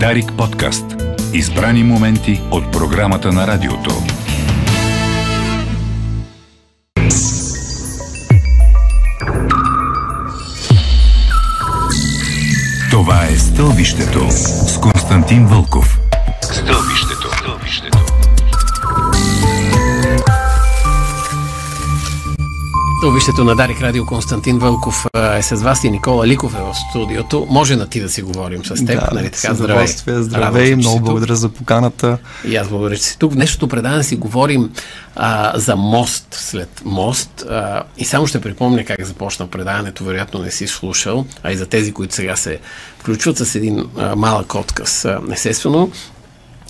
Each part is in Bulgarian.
Дарик подкаст. Избрани моменти от програмата на радиото. Това е Стълбището с Константин Вълков. Обището на Дарик Радио Константин Вълков е с вас и Никола Ликов е в студиото. Може на ти да си говорим с теб, да, нали така? Здравей. Здравей, много благодаря за поканата. И аз благодаря, че си тук. В днешното предаване си говорим а, за мост след мост. А, и само ще припомня как започна предаването, вероятно не си слушал, а и за тези, които сега се включват с един а, малък отказ. А, естествено,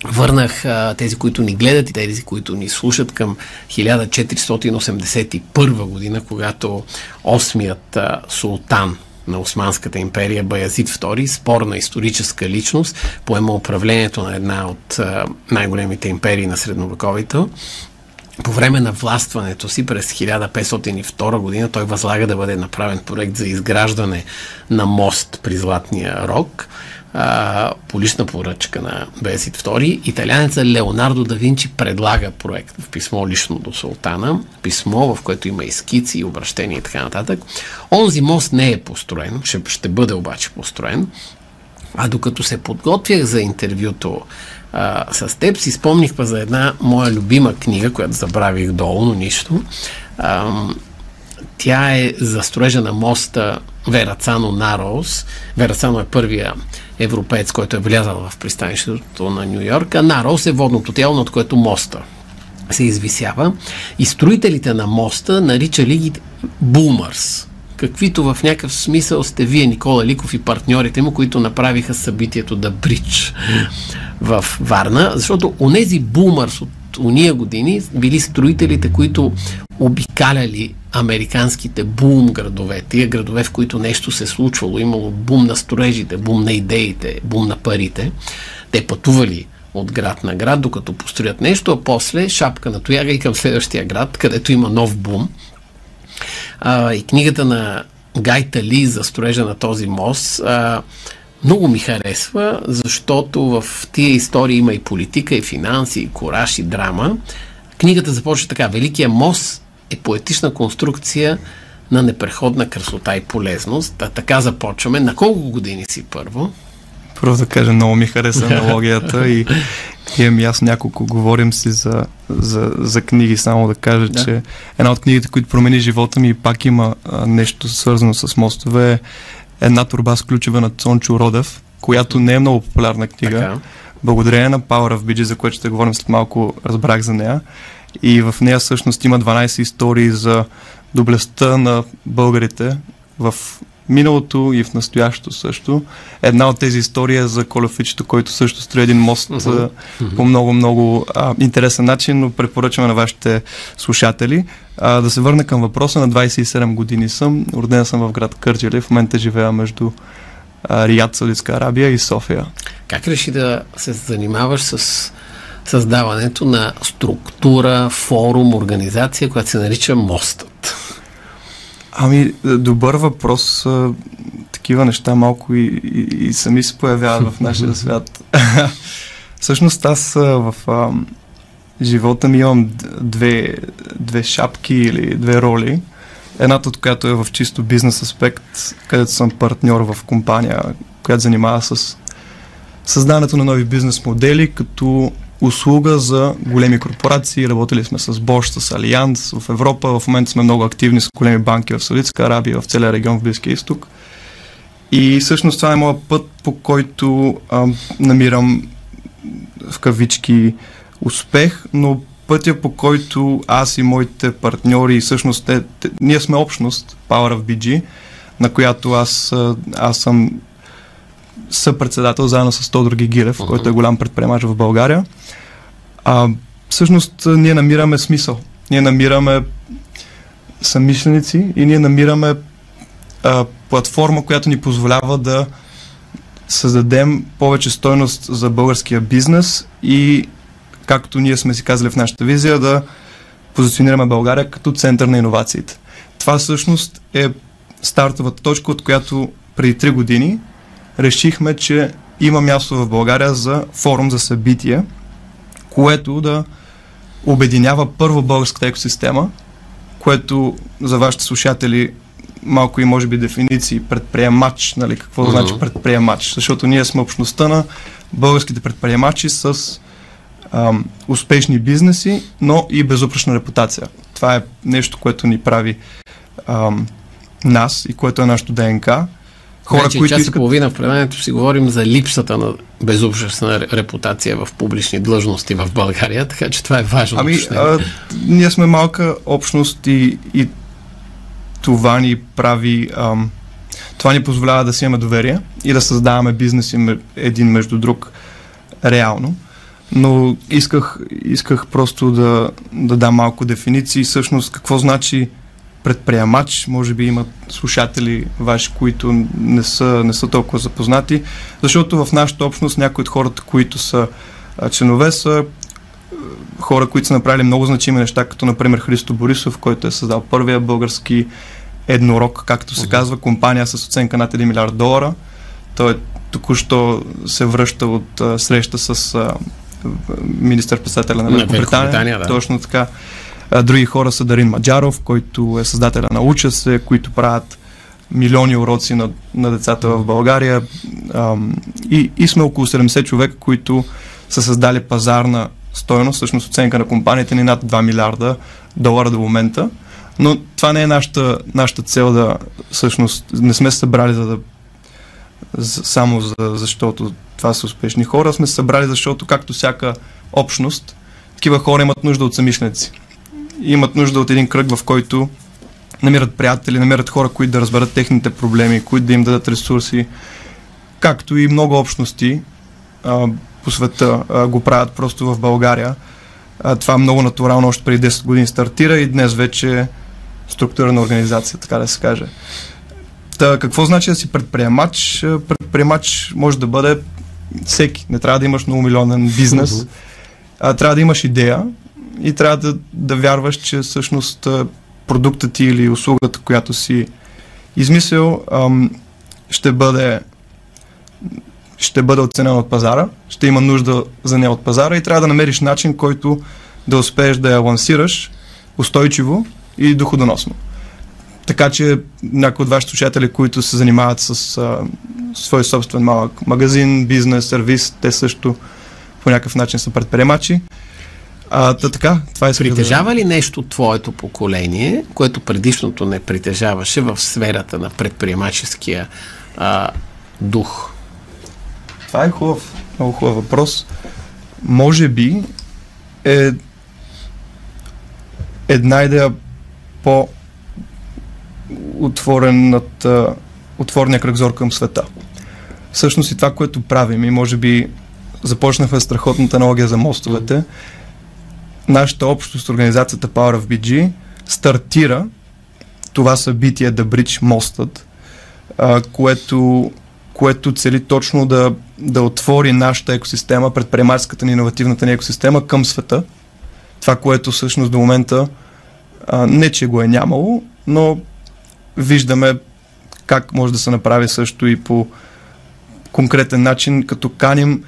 Върнах а, тези, които ни гледат и тези, които ни слушат към 1481 година, когато осмият а, султан на Османската империя Баязид II, спорна историческа личност, поема управлението на една от а, най-големите империи на средновековието. По време на властването си през 1502 година той възлага да бъде направен проект за изграждане на мост при Златния рог – а, по лична поръчка на Бесит II, италянеца Леонардо да Винчи предлага проект в писмо лично до султана, писмо, в което има и скици, и обращения и така нататък. Онзи мост не е построен, ще, ще бъде обаче построен, а докато се подготвях за интервюто а, с теб, си спомних па за една моя любима книга, която забравих долу, но нищо. А, тя е за на моста Верацано Нарос. Верацано е първия европеец, който е влязал в пристанището на Нью Йорк, а Нарос е водното тяло, над което моста се извисява. И строителите на моста наричали ги бумърс, каквито в някакъв смисъл сте вие, Никола Ликов и партньорите му, които направиха събитието да Бридж в Варна, защото онези бумърс от уния години били строителите, които обикаляли американските бум градове, тия градове, в които нещо се случвало, имало бум на строежите, бум на идеите, бум на парите. Те пътували от град на град, докато построят нещо, а после шапка на тояга и към следващия град, където има нов бум. А, и книгата на Гайта Ли за строежа на този мост а, много ми харесва, защото в тия истории има и политика, и финанси, и кораж, и драма. Книгата започва така. Великия мост е поетична конструкция на непреходна красота и полезност. А така започваме. На колко години си първо? Първо да кажа, много ми хареса аналогията и имам аз няколко, говорим си за, за, за книги, само да кажа, да. че една от книгите, които промени живота ми и пак има а, нещо свързано с мостове е една турба с ключове на Цончо Родев, която не е много популярна книга. Така. Благодарение на Power of BG, за което ще говорим след малко, разбрах за нея. И в нея всъщност има 12 истории за доблестта на българите в миналото и в настоящето също. Една от тези истории е за Колефичето, който също строи един мост uh-huh. по много-много интересен начин, но препоръчваме на вашите слушатели. А, да се върна към въпроса. На 27 години съм. Роден съм в град Кърджали. В момента живея между а, Рият, Саудитска Арабия и София. Как реши да се занимаваш с създаването на структура, форум, организация, която се нарича Мостът? Ами, добър въпрос. Такива неща малко и, и, и сами се появяват в нашия свят. Всъщност аз в а, живота ми имам две, две шапки или две роли. Едната от която е в чисто бизнес аспект, където съм партньор в компания, която занимава с създаването на нови бизнес модели, като услуга за големи корпорации. Работили сме с Bosch, с Алианс в Европа. В момента сме много активни с големи банки в Саудитска Арабия, в целия регион в Близкия изток. И всъщност това е моят път, по който а, намирам в кавички успех, но пътя по който аз и моите партньори, всъщност те, те, ние сме общност, Power of BG, на която аз, аз съм съпредседател заедно с Тодор Гигилев, uh-huh. който е голям предприемач в България. А, всъщност ние намираме смисъл. Ние намираме самишленици и ние намираме а, платформа, която ни позволява да създадем повече стойност за българския бизнес и, както ние сме си казали в нашата визия, да позиционираме България като център на иновациите. Това всъщност е стартовата точка, от която преди 3 години решихме, че има място в България за форум за събитие, което да обединява първо българската екосистема, което за вашите слушатели малко и може би дефиниции предприемач, нали, какво mm-hmm. значи предприемач, защото ние сме общността на българските предприемачи с ам, успешни бизнеси, но и безупречна репутация. Това е нещо, което ни прави ам, нас и което е нашето ДНК. Хора, значи, които час искат... и половина в предаването си говорим за липсата на безупречна репутация в публични длъжности в България, така че това е важно. Ами, а, ние сме малка общност и, и това ни прави... Ам, това ни позволява да си имаме доверие и да създаваме бизнеси един между друг реално. Но исках, исках просто да, да дам малко дефиниции. Всъщност, какво значи предприемач, може би имат слушатели ваши, които не са, не са толкова запознати, защото в нашата общност някои от хората, които са членове, са хора, които са направили много значими неща, като например Христо Борисов, който е създал първия български еднорог, както се казва, компания с оценка над 1 милиард долара. Той току-що се връща от а, среща с а, министър-председателя на Великобритания. Да. Точно така. Други хора са Дарин Маджаров, който е създателя на Уча се, които правят милиони уроци на, на децата в България. А, и, и сме около 70 човека, които са създали пазарна стоеност, всъщност оценка на компанията ни над 2 милиарда долара до момента. Но това не е нашата, нашата цел да, всъщност, не сме събрали за да само за, защото това са успешни хора, сме събрали, защото както всяка общност, такива хора имат нужда от самишници. Имат нужда от един кръг, в който намират приятели, намират хора, които да разберат техните проблеми, които да им дадат ресурси, както и много общности а, по света а, го правят просто в България. А, това много натурално още преди 10 години стартира и днес вече структура на организация, така да се каже. Та, какво значи да си предприемач? Предприемач може да бъде всеки. Не трябва да имаш много милионен бизнес. А, трябва да имаш идея и трябва да, да вярваш, че всъщност продуктът ти или услугата, която си измислил, ще бъде ще бъде оценен от пазара, ще има нужда за нея от пазара и трябва да намериш начин, който да успееш да я лансираш устойчиво и доходоносно. Така че някои от вашите слушатели, които се занимават с а, свой собствен малък магазин, бизнес, сервис, те също по някакъв начин са предприемачи. А, та, така, това е Притежава да... ли нещо твоето поколение, което предишното не притежаваше в сферата на предприемаческия а, дух? Това е хубав, много хубав въпрос. Може би е една идея по отворенът, отворения кръгзор към света. Всъщност и това, което правим и може би започнахме страхотната аналогия за мостовете, нашата общност, организацията Power of BG, стартира това събитие да брич мостът, а, което, което цели точно да, да отвори нашата екосистема, предприемаческата ни иновативната ни екосистема към света. Това, което всъщност до момента а, не, че го е нямало, но виждаме как може да се направи също и по конкретен начин, като каним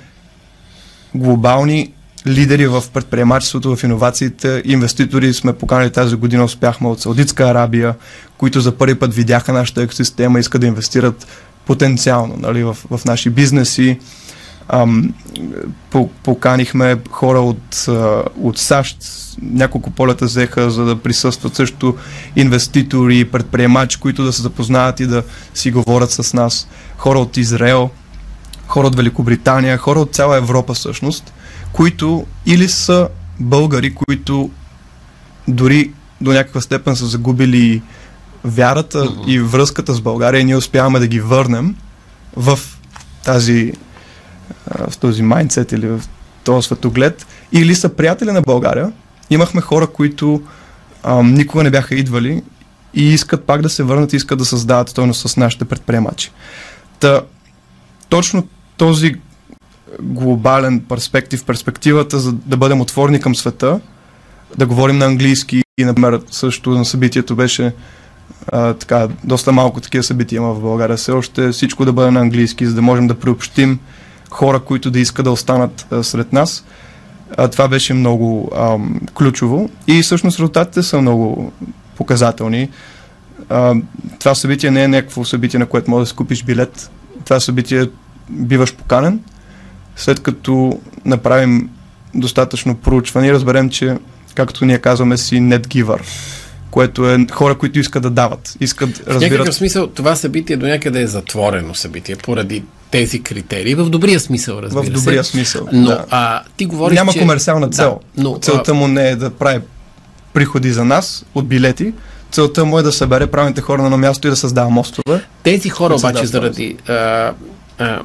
глобални лидери в предприемачеството, в иновациите. Инвеститори сме поканали тази година, успяхме от Саудитска Арабия, които за първи път видяха нашата екосистема, искат да инвестират потенциално нали, в, в наши бизнеси. Ам, поканихме хора от, от САЩ, няколко полета взеха, за да присъстват също инвеститори, предприемачи, които да се запознаят и да си говорят с нас. Хора от Израел, хора от Великобритания, хора от цяла Европа всъщност, които или са българи, които дори до някаква степен са загубили вярата uh-huh. и връзката с България и ние успяваме да ги върнем в тази в този майндсет или в този светоглед, или са приятели на България. Имахме хора, които ам, никога не бяха идвали и искат пак да се върнат и искат да създават стойност с нашите предприемачи. Та, точно този глобален перспектив, перспективата за да бъдем отворени към света, да говорим на английски и, например, също на събитието беше а, така, доста малко такива събития има в България. Все още всичко да бъде на английски, за да можем да приобщим хора, които да искат да останат а, сред нас. А, това беше много а, ключово и всъщност резултатите са много показателни. А, това събитие не е някакво събитие, на което можеш да купиш билет. Това събитие биваш поканен. След като направим достатъчно проучване и разберем, че, както ние казваме си, net giver което е хора, които искат да дават. Искат, разбират... В някакъв смисъл това събитие до някъде е затворено събитие, поради тези критерии. В добрия смисъл, разбира се. В добрия се. смисъл. Но да. а, ти говориш, Няма че... комерциална цел. Да, но, Целта му не е да прави приходи за нас от билети. Целта му е да събере правилните хора на място и да създава мостове. Тези хора обаче заради а,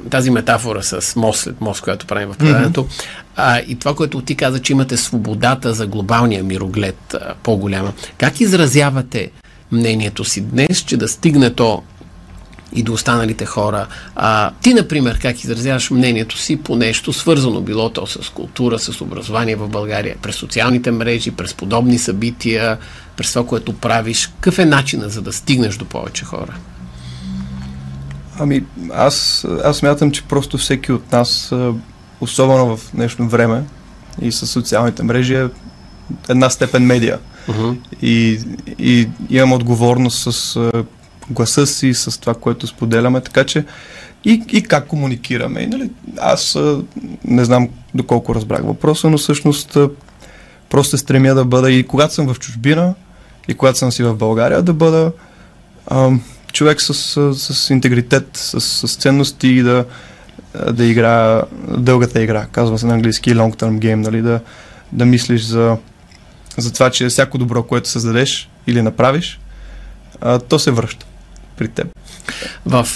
тази метафора с мост след мост, която правим в предаването, mm-hmm. а, и това, което ти каза, че имате свободата за глобалния мироглед а, по-голяма. Как изразявате мнението си днес, че да стигне то и до останалите хора. А, ти, например, как изразяваш мнението си по нещо свързано, било то с култура, с образование в България, през социалните мрежи, през подобни събития, през това, което правиш. Какъв е начинът за да стигнеш до повече хора? Ами, аз, аз мятам, че просто всеки от нас, особено в днешно време и с социалните мрежи, е една степен медия. Uh-huh. И, и имам отговорност с гласа си, с това, което споделяме, така че и, и как комуникираме. И, нали, аз не знам доколко разбрах въпроса, но всъщност просто стремя да бъда и когато съм в чужбина, и когато съм си в България, да бъда ам, човек с, с, с интегритет, с, с ценности и да, да игра дългата игра. Казва се на английски long term game, нали? да, да мислиш за, за това, че всяко добро, което създадеш или направиш, а, то се връща при теб. В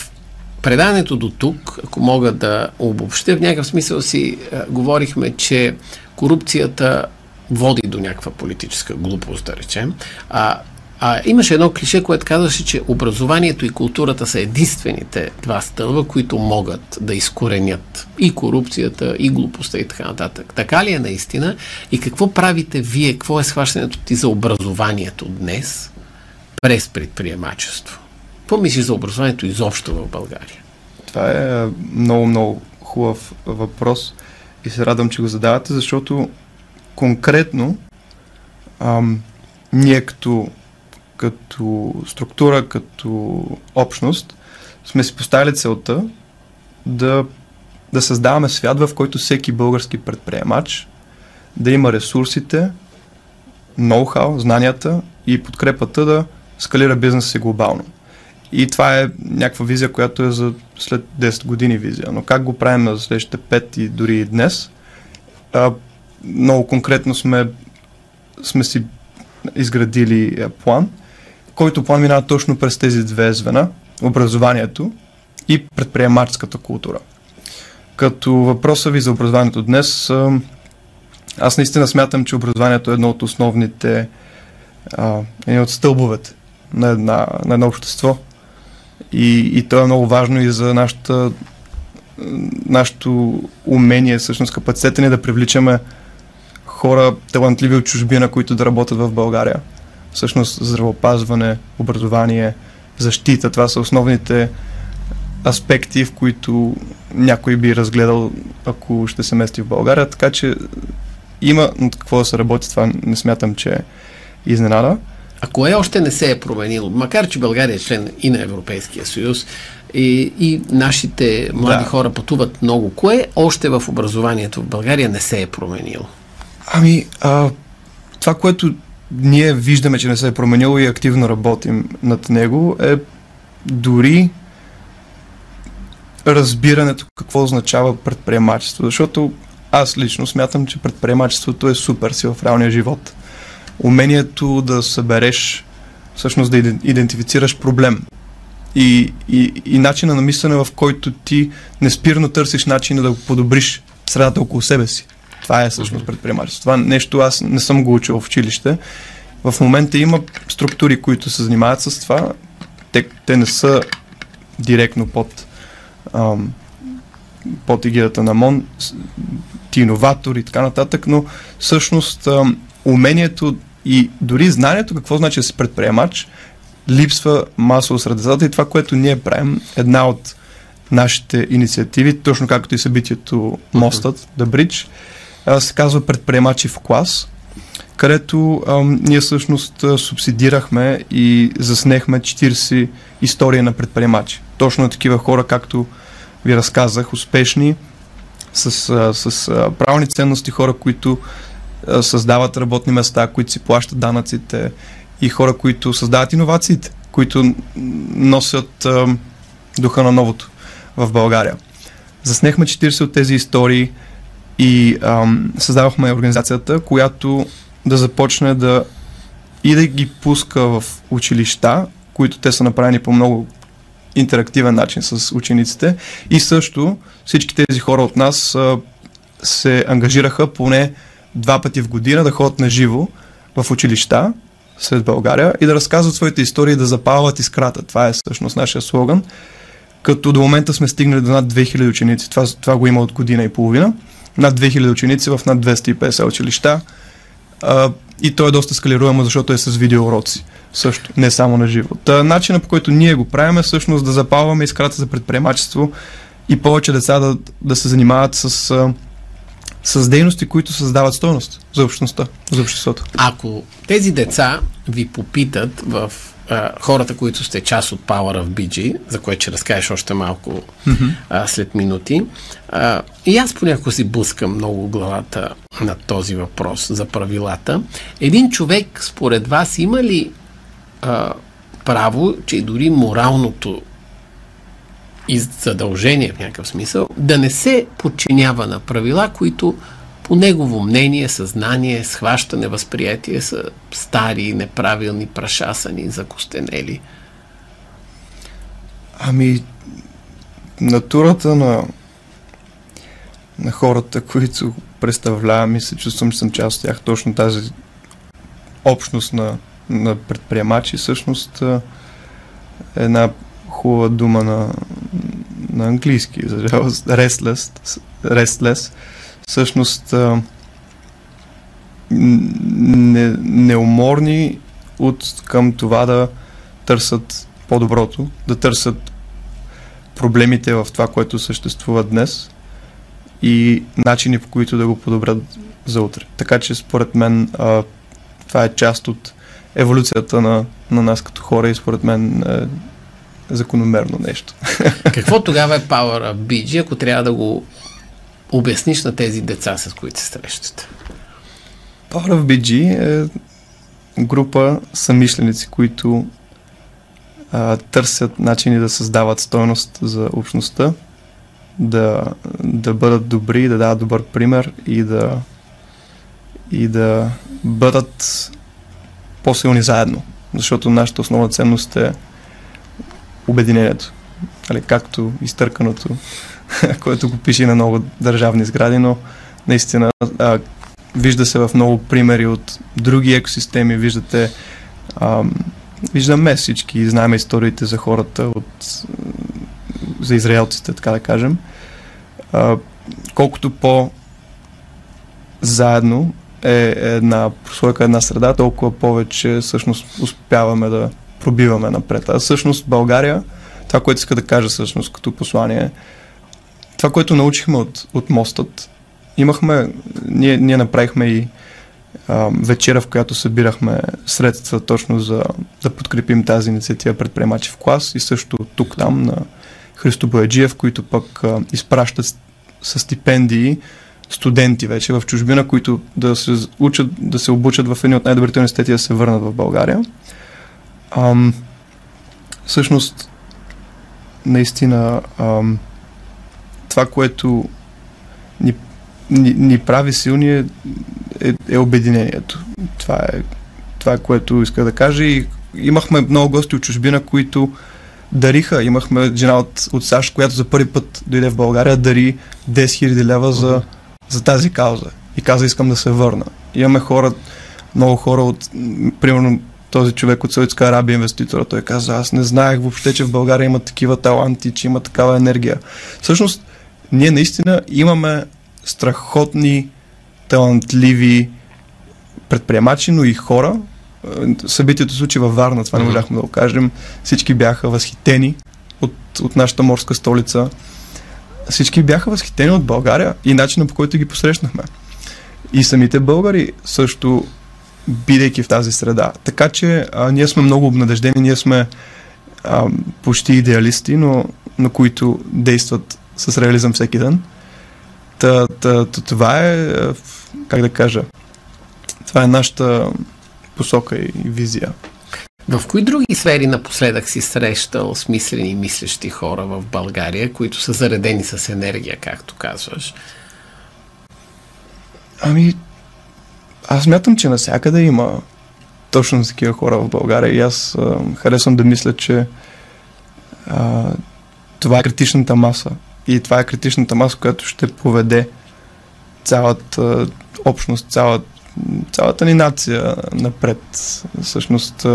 предането до тук, ако мога да обобщя, в някакъв смисъл си а, говорихме, че корупцията води до някаква политическа глупост, да речем. А, а, имаше едно клише, което казваше, че образованието и културата са единствените два стълба, които могат да изкоренят и корупцията, и глупостта и така нататък. Така ли е наистина? И какво правите вие? Какво е схващането ти за образованието днес през предприемачество? Какво мислиш за образованието изобщо в България? Това е много, много хубав въпрос и се радвам, че го задавате, защото конкретно ам, ние като като структура, като общност, сме си поставили целта да, да създаваме свят, в който всеки български предприемач да има ресурсите, ноу-хау, знанията и подкрепата да скалира бизнеса си глобално. И това е някаква визия, която е за след 10 години визия. Но как го правим за следващите 5 и дори и днес? А, много конкретно сме, сме си изградили план – който план минава точно през тези две звена образованието и предприемаческата култура. Като въпроса ви за образованието днес, аз наистина смятам, че образованието е едно от основните, едно от стълбовете на, една, на едно общество. И, и то е много важно и за нашата, нашето умение, всъщност капацитета ни да привличаме хора талантливи от чужбина, които да работят в България всъщност здравопазване, образование, защита. Това са основните аспекти, в които някой би разгледал, ако ще се мести в България. Така че има над какво да се работи, това не смятам, че е изненада. А кое още не се е променило? Макар, че България е член и на Европейския съюз, и, и нашите млади да. хора пътуват много. Кое още в образованието в България не се е променило? Ами, а, това, което ние виждаме, че не се е променило и активно работим над него, е дори разбирането какво означава предприемачество. Защото аз лично смятам, че предприемачеството е супер си в реалния живот. Умението да събереш, всъщност да идентифицираш проблем и, и, и начина на мислене, в който ти неспирно търсиш начина да подобриш средата около себе си. Това е всъщност предприемачество. Това нещо аз не съм го учил в училище. В момента има структури, които се занимават с това. Те, те не са директно под, ам, под егидата на МОН, ти иноватори и така нататък, но всъщност ам, умението и дори знанието какво значи да си предприемач липсва масово сред децата и това, което ние правим, една от нашите инициативи, точно както и събитието Мостът, The Bridge, се казва Предприемачи в клас, където а, ние всъщност субсидирахме и заснехме 40 истории на предприемачи. Точно такива хора, както ви разказах, успешни, с, с а, правилни ценности, хора, които създават работни места, които си плащат данъците и хора, които създават иновациите, които носят а, духа на новото в България. Заснехме 40 от тези истории и ам, създавахме организацията, която да започне да и да ги пуска в училища, които те са направени по много интерактивен начин с учениците и също всички тези хора от нас а, се ангажираха поне два пъти в година да ходят на живо в училища сред България и да разказват своите истории, да запалват искрата. Това е всъщност нашия слоган. Като до момента сме стигнали до над 2000 ученици. Това, това го има от година и половина. Над 2000 ученици в над 250 училища. А, и то е доста скалируемо, защото е с видеоуроци. Също, не само на живо. Та, начинът по който ние го правим е всъщност да запалваме искрата за предприемачество и повече деца да, да се занимават с, с дейности, които създават стойност за общността, за обществото. Ако тези деца ви попитат в а, хората, които сте част от Power of BG, за което ще разкажеш още малко mm-hmm. а, след минути. А, и аз понякога си блъскам много главата на този въпрос за правилата. Един човек, според вас, има ли а, право, че дори моралното и задължение в някакъв смисъл, да не се подчинява на правила, които по негово мнение, съзнание, схващане, възприятие са стари, неправилни, прашасани, закостенели? Ами, натурата на, на хората, които представлявам и се чувствам, че съм част от тях, точно тази общност на, на предприемачи, всъщност е една хубава дума на, на английски, за жалост, restless, restless всъщност не, неуморни от към това да търсят по-доброто, да търсят проблемите в това, което съществува днес и начини по които да го подобрят за утре. Така че според мен а, това е част от еволюцията на, на нас като хора и според мен е закономерно нещо. Какво тогава е Power BG, ако трябва да го обясниш на тези деца, с които се срещате? Power of BG е група самишленици, които а, търсят начини да създават стойност за общността, да, да бъдат добри, да дават добър пример и да, и да бъдат по-силни заедно. Защото нашата основна ценност е обединението. Али, както изтърканото което го пише на много държавни сгради, но наистина а, вижда се в много примери от други екосистеми, виждате а, виждаме всички, знаем историите за хората от за израелците, така да кажем. А, колкото по заедно е една прослойка, една среда, толкова повече всъщност успяваме да пробиваме напред. А всъщност България, това, което иска да кажа всъщност като послание, това, което научихме от, от мостът, имахме, ние, ние направихме и а, вечера, в която събирахме средства точно за да подкрепим тази инициатива предприемачи в клас и също тук там на Христо Бояджиев, които пък а, изпращат с стипендии студенти вече в чужбина, които да се учат, да се обучат в едни от най-добрите университети да се върнат в България. Ам, всъщност, наистина, ам, това, което ни, ни, ни прави силни е, е, е обединението. Това е, това е което иска да кажа и имахме много гости от чужбина, които дариха. Имахме жена от, от САЩ, която за първи път дойде в България, дари 10 000 лева за, за тази кауза. И каза, искам да се върна. Имаме хора, много хора от, примерно, този човек от Саудитска Арабия, инвеститора, той каза, аз не знаех въобще, че в България има такива таланти, че има такава енергия. Всъщност, ние наистина имаме страхотни, талантливи предприемачи, но и хора. Събитието се случи във Варна, това не можахме да го кажем. Всички бяха възхитени от, от нашата морска столица. Всички бяха възхитени от България и начина по който ги посрещнахме. И самите българи също, бидейки в тази среда. Така че а, ние сме много обнадеждени, ние сме а, почти идеалисти, но на които действат с реализъм всеки ден. Та, та, та, това е, как да кажа, това е нашата посока и визия. В кои други сфери напоследък си срещал смислени и мислещи хора в България, които са заредени с енергия, както казваш? Ами, аз мятам, че навсякъде има точно такива хора в България и аз а, харесвам да мисля, че а, това е критичната маса. И това е критичната маса, която ще поведе цялата общност, цялата, цялата ни нация напред. Всъщност,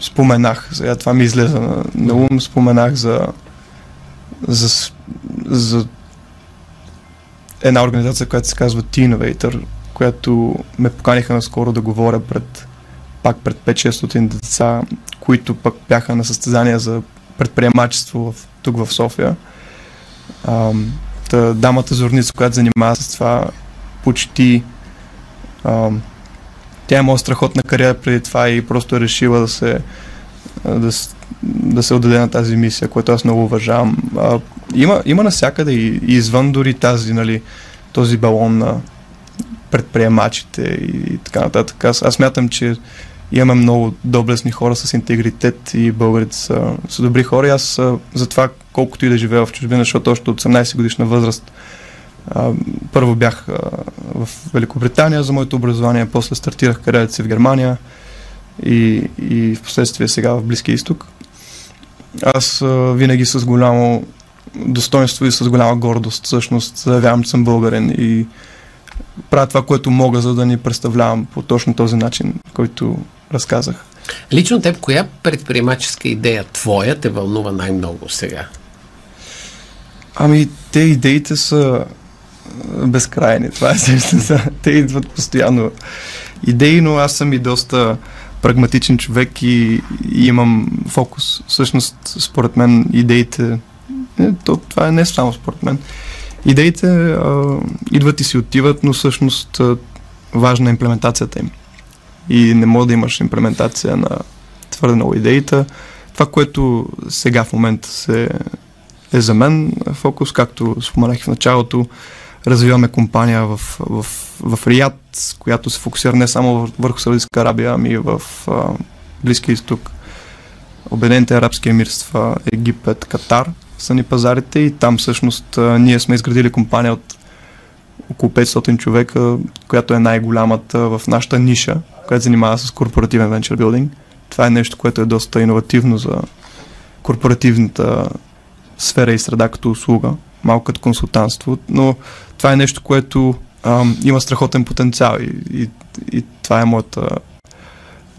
споменах, сега това ми излезе на, ум, споменах за, за, за една организация, която се казва T-Innovator, която ме поканиха наскоро да говоря пред пак пред 5-600 деца, които пък бяха на състезания за предприемачество в, тук в София. А, та, дамата Зорница, която занимава с това почти а, тя има страхотна кариера преди това и просто е решила да се да, да се отдаде на тази мисия, което аз много уважавам. А, има, има навсякъде и, и извън дори тази, нали, този балон на предприемачите и, и така нататък. Аз, аз мятам, че имаме много доблестни хора с интегритет и българите са, са добри хора. И аз затова, колкото и да живея в чужбина, защото още от 18 годишна възраст а, първо бях а, в Великобритания за моето образование, после стартирах кариерата си в Германия и, и в последствие сега в Близкия изток. Аз а, винаги с голямо достоинство и с голяма гордост всъщност заявявам, че съм българен и правя това, което мога, за да ни представлявам по точно този начин, който разказах. Лично теб, коя предприемаческа идея твоя те вълнува най-много сега? Ами, те идеите са безкрайни. Това е също. Те идват постоянно идеи, но аз съм и доста прагматичен човек и, и имам фокус. Всъщност, според мен, идеите, е, то, това е не само според мен, идеите а, идват и си отиват, но всъщност а, важна е имплементацията им. И не може да имаш имплементация на твърде много идеите. Това, което сега в момента се е за мен фокус, както споменах в началото, развиваме компания в, в, в Рият, която се фокусира не само върху Саудитска Арабия, ами в Близкия изток, Обединените арабски емирства, Египет, Катар са ни пазарите и там всъщност ние сме изградили компания от около 500 човека, която е най-голямата в нашата ниша, която занимава с корпоративен venture building. Това е нещо, което е доста иновативно за корпоративната сфера и среда като услуга, малко като консултантство, но това е нещо, което а, има страхотен потенциал и, и, и това е моята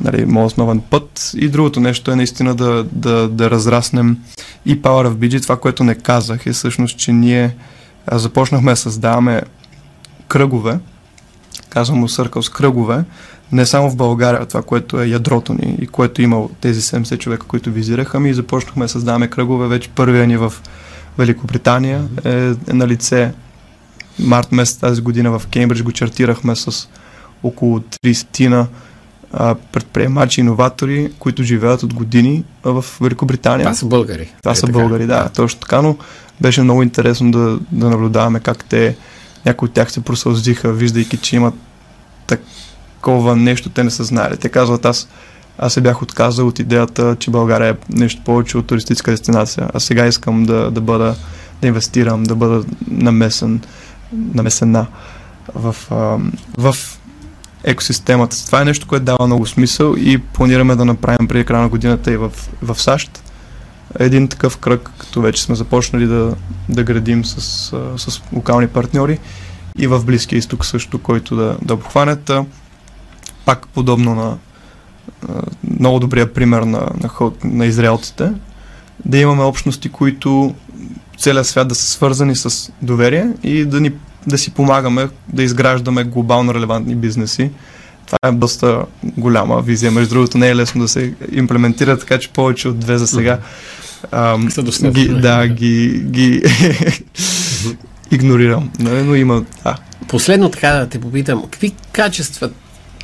нали, моят основен път. И другото нещо е наистина да, да, да разраснем и Power of BG. Това, което не казах е всъщност, че ние започнахме да създаваме кръгове, казвам му с кръгове, не само в България, това, което е ядрото ни и което има тези 70 човека, които визирах, ами започнахме да създаваме кръгове. Вече първия ни в Великобритания е, е на лице март месец тази година в Кембридж го чартирахме с около 30 предприемачи, иноватори, които живеят от години в Великобритания. Това са българи. Това е, са така. българи, да, точно така, но беше много интересно да, да наблюдаваме как те, някои от тях се просълзиха, виждайки, че имат такова нещо, те не са знали. Те казват, аз, аз се бях отказал от идеята, че България е нещо повече от туристическа дестинация, а сега искам да, да бъда, да инвестирам, да бъда намесен намесена в, в екосистемата. Това е нещо, което дава много смисъл и планираме да направим преди края на годината и в, в САЩ един такъв кръг, като вече сме започнали да, да градим с, с локални партньори и в Близкия изток също, който да, да обхванят. Пак подобно на много добрия пример на, на, на израелците, да имаме общности, които целият свят да са свързани с доверие и да, ни, да си помагаме да изграждаме глобално релевантни бизнеси. Това е доста голяма визия. Между другото, не е лесно да се имплементира, така че повече от две за сега ам, ги, да, ги, ги игнорирам. Но има, да. Последно така да те попитам, какви качества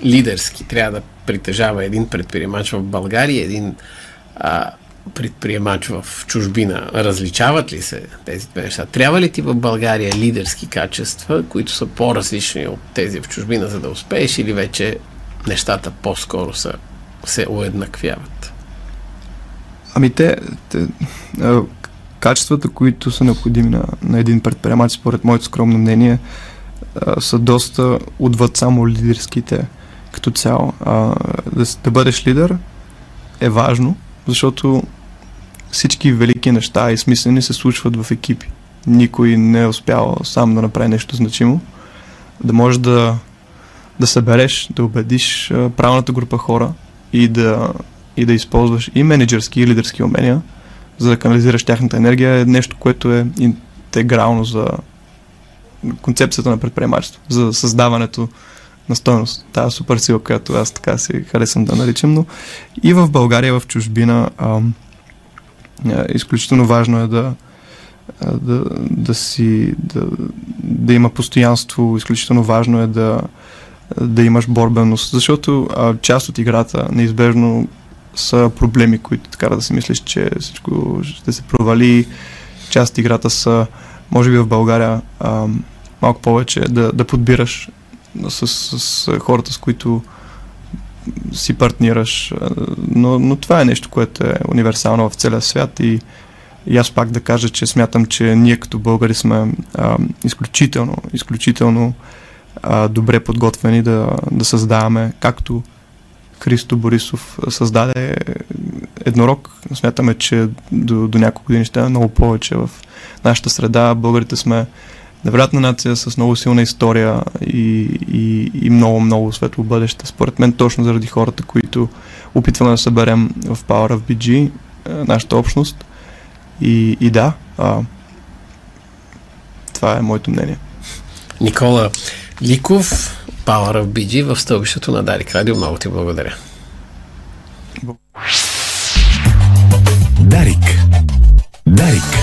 лидерски трябва да притежава един предприемач в България, един а, предприемач в чужбина? Различават ли се тези две неща? Трябва ли ти в България лидерски качества, които са по-различни от тези в чужбина, за да успееш или вече нещата по-скоро са, се уеднаквяват? Ами те, те а, качествата, които са необходими на, на един предприемач, според моето скромно мнение, а, са доста отвъд само лидерските като цяло. А, да, да бъдеш лидер е важно, защото всички велики неща и смислени се случват в екипи. Никой не е успял сам да направи нещо значимо. Да можеш да, да събереш, да убедиш правилната група хора и да, и да използваш и менеджерски, и лидерски умения, за да канализираш тяхната енергия е нещо, което е интегрално за концепцията на предприемачество, за създаването на стойност. Тази супер сила, която аз така си харесвам да наричам, но и в България, в чужбина, ам, е, изключително важно е да, а, да, да си да, да има постоянство, изключително важно е да, да имаш борбеност, защото а, част от играта неизбежно са проблеми, които така да си мислиш, че всичко ще се провали. Част от играта са, може би в България, а, малко повече да, да подбираш с, с, с хората, с които си партнираш. Но, но това е нещо, което е универсално в целия свят и, и аз пак да кажа, че смятам, че ние като българи сме а, изключително, изключително а, добре подготвени да, да създаваме, както Христо Борисов създаде еднорог. Смятаме, че до, до няколко години ще е много повече в нашата среда. Българите сме невероятна нация с много силна история и, и, и много, много светло бъдеще. Според мен точно заради хората, които опитваме да съберем в Power of BG, е, нашата общност. И, и да, а, това е моето мнение. Никола Ликов, Power of BG в стълбището на Дарик Радио. Много ти благодаря. Дарик. Дарик.